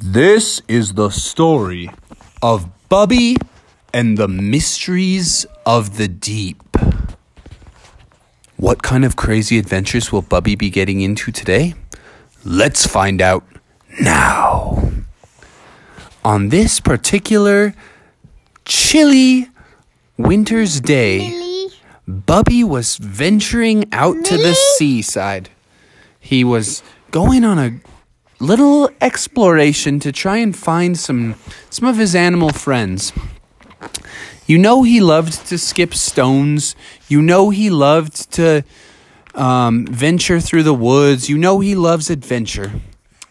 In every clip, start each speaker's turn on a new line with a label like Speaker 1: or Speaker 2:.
Speaker 1: This is the story of Bubby and the mysteries of the deep. What kind of crazy adventures will Bubby be getting into today? Let's find out now. On this particular chilly winter's day, Bubby was venturing out to the seaside. He was going on a little exploration to try and find some some of his animal friends. You know he loved to skip stones. You know he loved to um, venture through the woods. You know he loves adventure.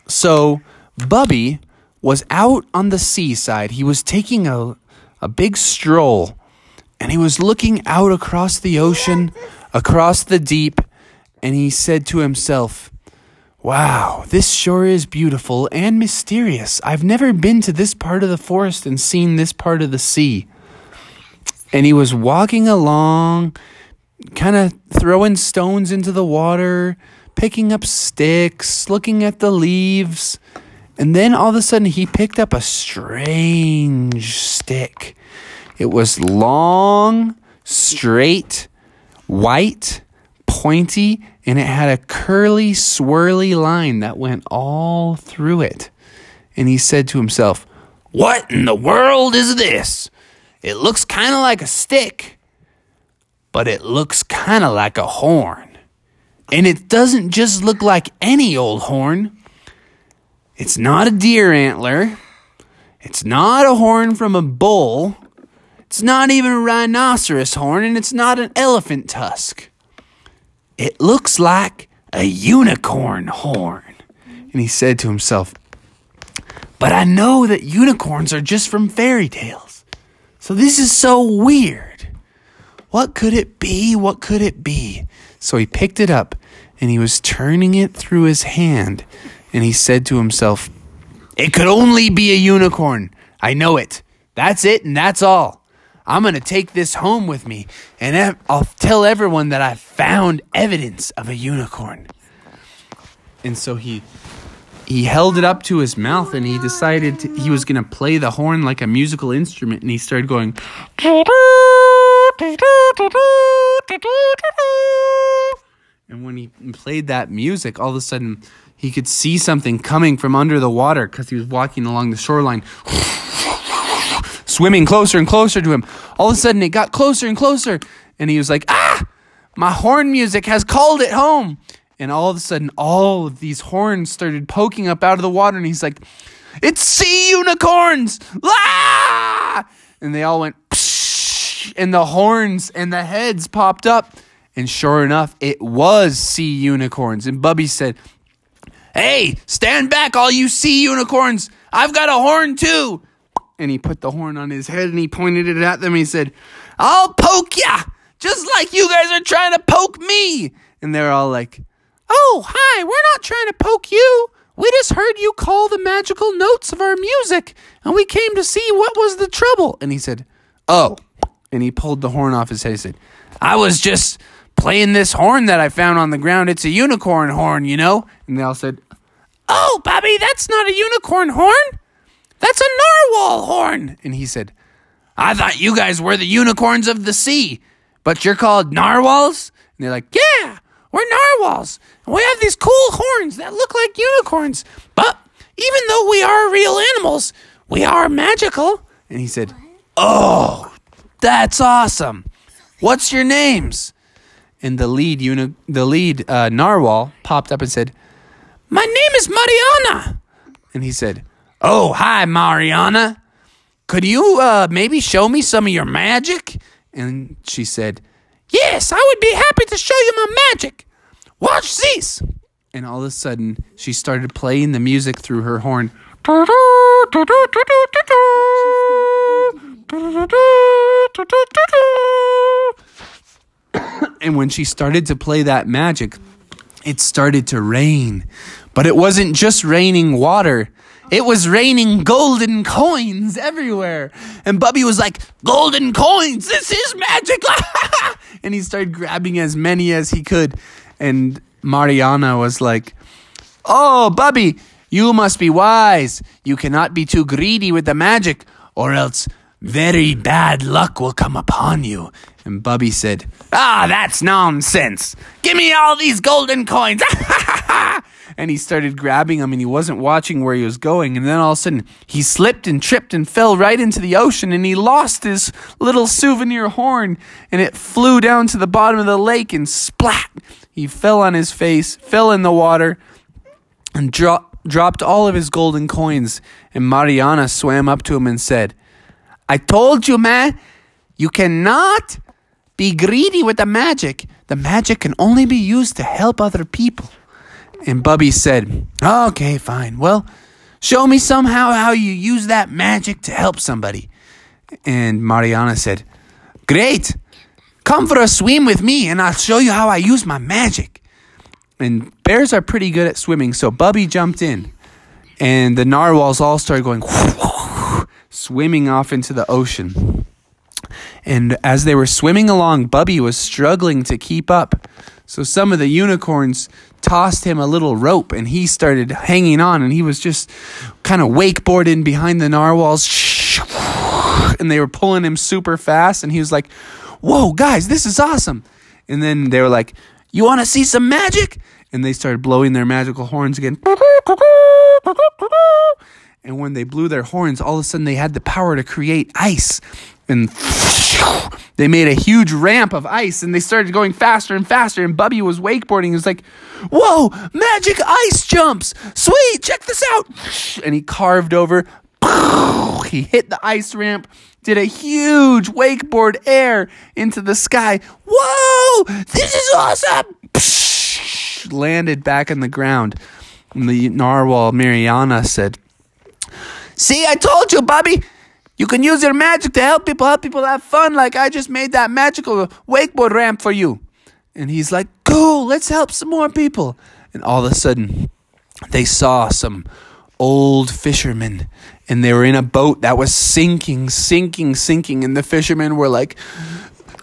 Speaker 1: So Bubby was out on the seaside. He was taking a a big stroll and he was looking out across the ocean, across the deep, and he said to himself, Wow, this sure is beautiful and mysterious. I've never been to this part of the forest and seen this part of the sea. And he was walking along, kind of throwing stones into the water, picking up sticks, looking at the leaves. And then all of a sudden, he picked up a strange stick. It was long, straight, white, pointy, and it had a curly, swirly line that went all through it. And he said to himself, What in the world is this? It looks kind of like a stick, but it looks kind of like a horn. And it doesn't just look like any old horn. It's not a deer antler. It's not a horn from a bull. It's not even a rhinoceros horn, and it's not an elephant tusk. It looks like a unicorn horn. And he said to himself, But I know that unicorns are just from fairy tales. So this is so weird. What could it be? What could it be? So he picked it up and he was turning it through his hand and he said to himself, It could only be a unicorn. I know it. That's it and that's all. I'm going to take this home with me and I'll tell everyone that I found evidence of a unicorn. And so he he held it up to his mouth and he decided to, he was going to play the horn like a musical instrument and he started going and when he played that music all of a sudden he could see something coming from under the water because he was walking along the shoreline swimming closer and closer to him. All of a sudden it got closer and closer and he was like ah my horn music has called it home. And all of a sudden all of these horns started poking up out of the water and he's like it's sea unicorns! Ah! and they all went Psh! and the horns and the heads popped up and sure enough it was sea unicorns. And bubby said hey stand back all you sea unicorns. I've got a horn too and he put the horn on his head and he pointed it at them he said i'll poke ya just like you guys are trying to poke me. And they're all like oh hi we're not trying to poke you. We just heard you call the magical notes of our music and we came to see what was the trouble. And he said oh and he pulled the horn off his head he said i was just playing this horn that i found on the ground. It's a unicorn horn you know? And they all said oh Bubby that's not a unicorn horn that's a narwhal horn. And he said, I thought you guys were the unicorns of the sea, but you're called narwhals? And they're like, Yeah, we're narwhals. And we have these cool horns that look like unicorns. But even though we are real animals, we are magical. And he said, Oh, that's awesome. What's your names? And the lead uni- the lead uh, narwhal popped up and said, My name is Mariana. And he said, Oh, hi, Mariana. Could you uh, maybe show me some of your magic? And she said, Yes, I would be happy to show you my magic. Watch this. And all of a sudden, she started playing the music through her horn. And when she started to play that magic, it started to rain. But it wasn't just raining water. It was raining golden coins everywhere. And Bubby was like, Golden coins, this is magic. and he started grabbing as many as he could. And Mariana was like, Oh, Bubby, you must be wise. You cannot be too greedy with the magic, or else very bad luck will come upon you. And Bubby said, Ah, that's nonsense. Give me all these golden coins. and he started grabbing them and he wasn't watching where he was going. And then all of a sudden, he slipped and tripped and fell right into the ocean and he lost his little souvenir horn and it flew down to the bottom of the lake and splat. He fell on his face, fell in the water, and dro- dropped all of his golden coins. And Mariana swam up to him and said, I told you, man, you cannot be greedy with the magic. The magic can only be used to help other people. And Bubby said, oh, Okay, fine. Well, show me somehow how you use that magic to help somebody. And Mariana said, Great. Come for a swim with me and I'll show you how I use my magic. And bears are pretty good at swimming, so Bubby jumped in. And the narwhals all started going swimming off into the ocean. And as they were swimming along, Bubby was struggling to keep up. So some of the unicorns tossed him a little rope and he started hanging on and he was just kind of wakeboarding behind the narwhals. And they were pulling him super fast and he was like, Whoa, guys, this is awesome. And then they were like, You want to see some magic? And they started blowing their magical horns again. And when they blew their horns, all of a sudden they had the power to create ice. And they made a huge ramp of ice and they started going faster and faster. And Bubby was wakeboarding. He was like, Whoa, magic ice jumps. Sweet, check this out. And he carved over. He hit the ice ramp, did a huge wakeboard air into the sky. Whoa, this is awesome. Landed back in the ground. And the narwhal Mariana said, See, I told you, Bubby. You can use your magic to help people, help people have fun, like I just made that magical wakeboard ramp for you. And he's like, Cool, let's help some more people. And all of a sudden, they saw some old fishermen and they were in a boat that was sinking, sinking, sinking. And the fishermen were like,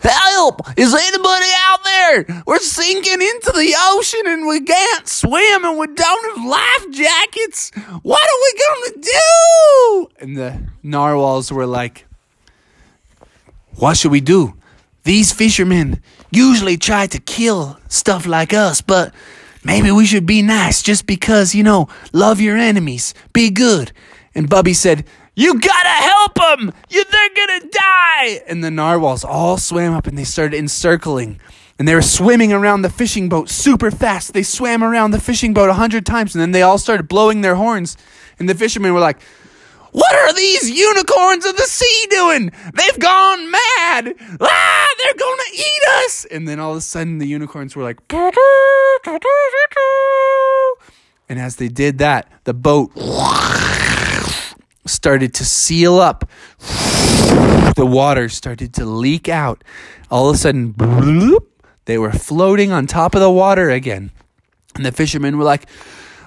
Speaker 1: Help! Is anybody out there? We're sinking into the ocean and we can't swim and we don't have life jackets. What are we to do? And the narwhals were like, What should we do? These fishermen usually try to kill stuff like us, but maybe we should be nice just because, you know, love your enemies, be good. And Bubby said, you gotta help them! You, they're gonna die! And the narwhals all swam up and they started encircling. And they were swimming around the fishing boat super fast. They swam around the fishing boat a hundred times and then they all started blowing their horns. And the fishermen were like, What are these unicorns of the sea doing? They've gone mad! Ah, they're gonna eat us! And then all of a sudden the unicorns were like, and as they did that, the boat started to seal up. The water started to leak out. All of a sudden, bloop, they were floating on top of the water again. And the fishermen were like,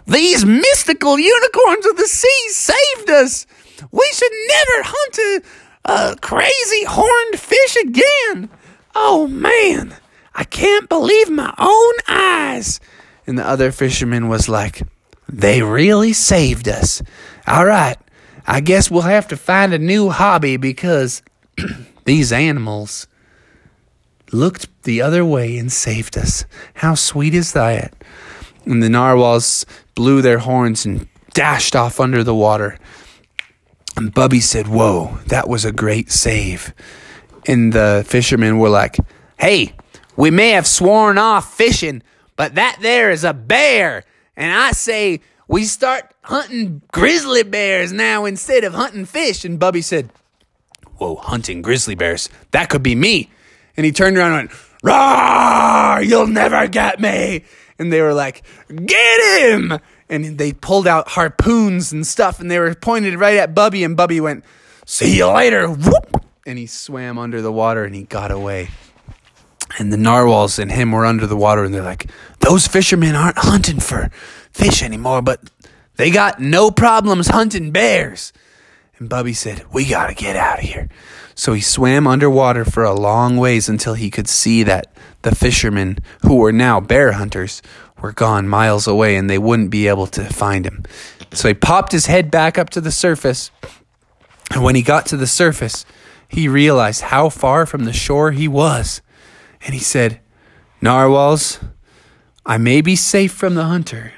Speaker 1: These mystical unicorns of the sea saved us. We should never hunt a, a crazy horned fish again. Oh man, I can't believe my own eyes. And the other fisherman was like, They really saved us. All right, I guess we'll have to find a new hobby because these animals looked the other way and saved us. How sweet is that? And the narwhals blew their horns and dashed off under the water. And Bubby said, Whoa, that was a great save. And the fishermen were like, Hey, we may have sworn off fishing, but that there is a bear. And I say we start hunting grizzly bears now instead of hunting fish. And Bubby said, Whoa, hunting grizzly bears. That could be me. And he turned around and went, Roar, you'll never get me. And they were like, Get him. And they pulled out harpoons and stuff and they were pointed right at Bubby. And Bubby went, See you later. Whoop. And he swam under the water and he got away. And the narwhals and him were under the water and they're like, Those fishermen aren't hunting for fish anymore, but they got no problems hunting bears. And Bubby said, We gotta get out of here. So he swam underwater for a long ways until he could see that the fishermen, who were now bear hunters, were gone miles away and they wouldn't be able to find him. So he popped his head back up to the surface. And when he got to the surface, he realized how far from the shore he was. And he said, Narwhals, I may be safe from the hunter,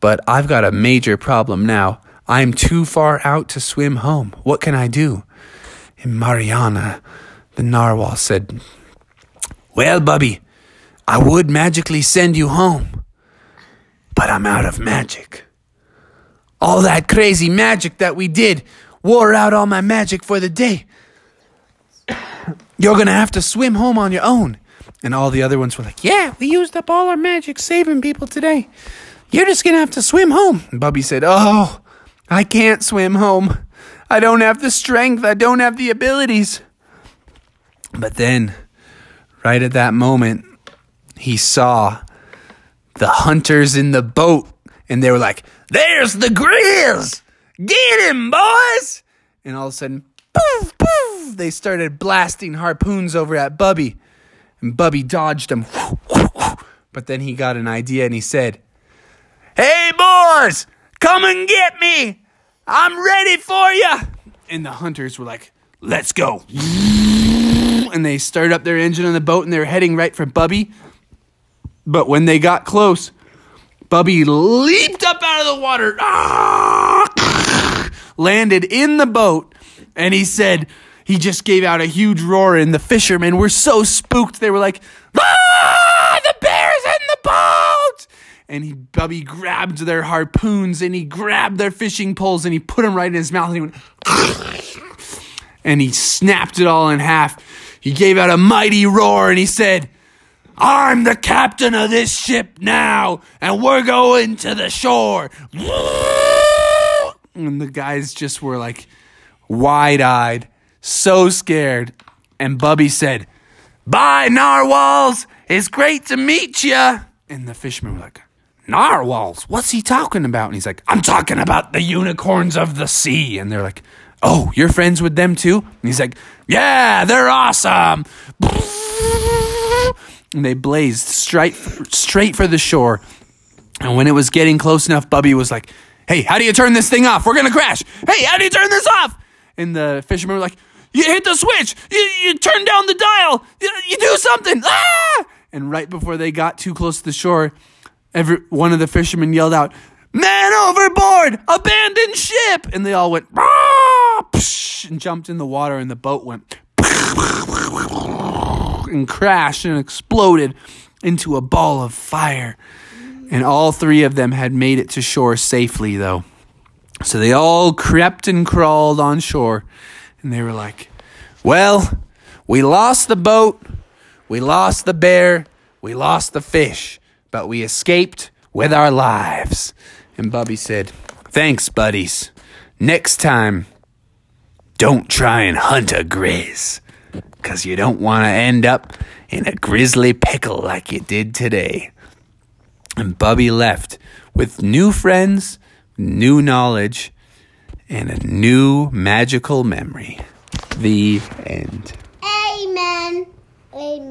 Speaker 1: but I've got a major problem now. I'm too far out to swim home. What can I do? And Mariana, the narwhal, said, Well, Bubby, I would magically send you home, but I'm out of magic. All that crazy magic that we did wore out all my magic for the day. You're gonna have to swim home on your own. And all the other ones were like, Yeah, we used up all our magic saving people today. You're just gonna have to swim home. And Bubby said, Oh, I can't swim home. I don't have the strength. I don't have the abilities. But then, right at that moment, he saw the hunters in the boat, and they were like, There's the Grizz! Get him, boys! And all of a sudden, poof, poof, they started blasting harpoons over at Bubby. And Bubby dodged him. But then he got an idea and he said, Hey, boys, come and get me! I'm ready for you! And the hunters were like, Let's go. And they started up their engine on the boat and they were heading right for Bubby. But when they got close, Bubby leaped up out of the water, landed in the boat, and he said, he just gave out a huge roar, and the fishermen were so spooked. They were like, ah, the bear's in the boat! And he, Bubby grabbed their harpoons and he grabbed their fishing poles and he put them right in his mouth and he went, and he snapped it all in half. He gave out a mighty roar and he said, I'm the captain of this ship now, and we're going to the shore. And the guys just were like wide eyed, so scared. And Bubby said, Bye, narwhals. It's great to meet you. And the fishermen were like, Narwhals? What's he talking about? And he's like, I'm talking about the unicorns of the sea. And they're like, Oh, you're friends with them too? And he's like, Yeah, they're awesome. And they blazed straight straight for the shore. And when it was getting close enough, Bubby was like, Hey, how do you turn this thing off? We're gonna crash. Hey, how do you turn this off? And the fishermen were like, You hit the switch. You, you turn down the dial. You, you do something. Ah! And right before they got too close to the shore, every one of the fishermen yelled out, Man overboard! Abandon ship! And they all went, ah! Psh, and jumped in the water, and the boat went and crashed and exploded into a ball of fire. And all three of them had made it to shore safely, though. So they all crept and crawled on shore, and they were like, Well, we lost the boat, we lost the bear, we lost the fish, but we escaped with our lives. And Bubby said, Thanks, buddies. Next time, don't try and hunt a grizz, because you don't want to end up in a grizzly pickle like you did today. And Bubby left with new friends, new knowledge, and a new magical memory. The end.
Speaker 2: Amen. Amen.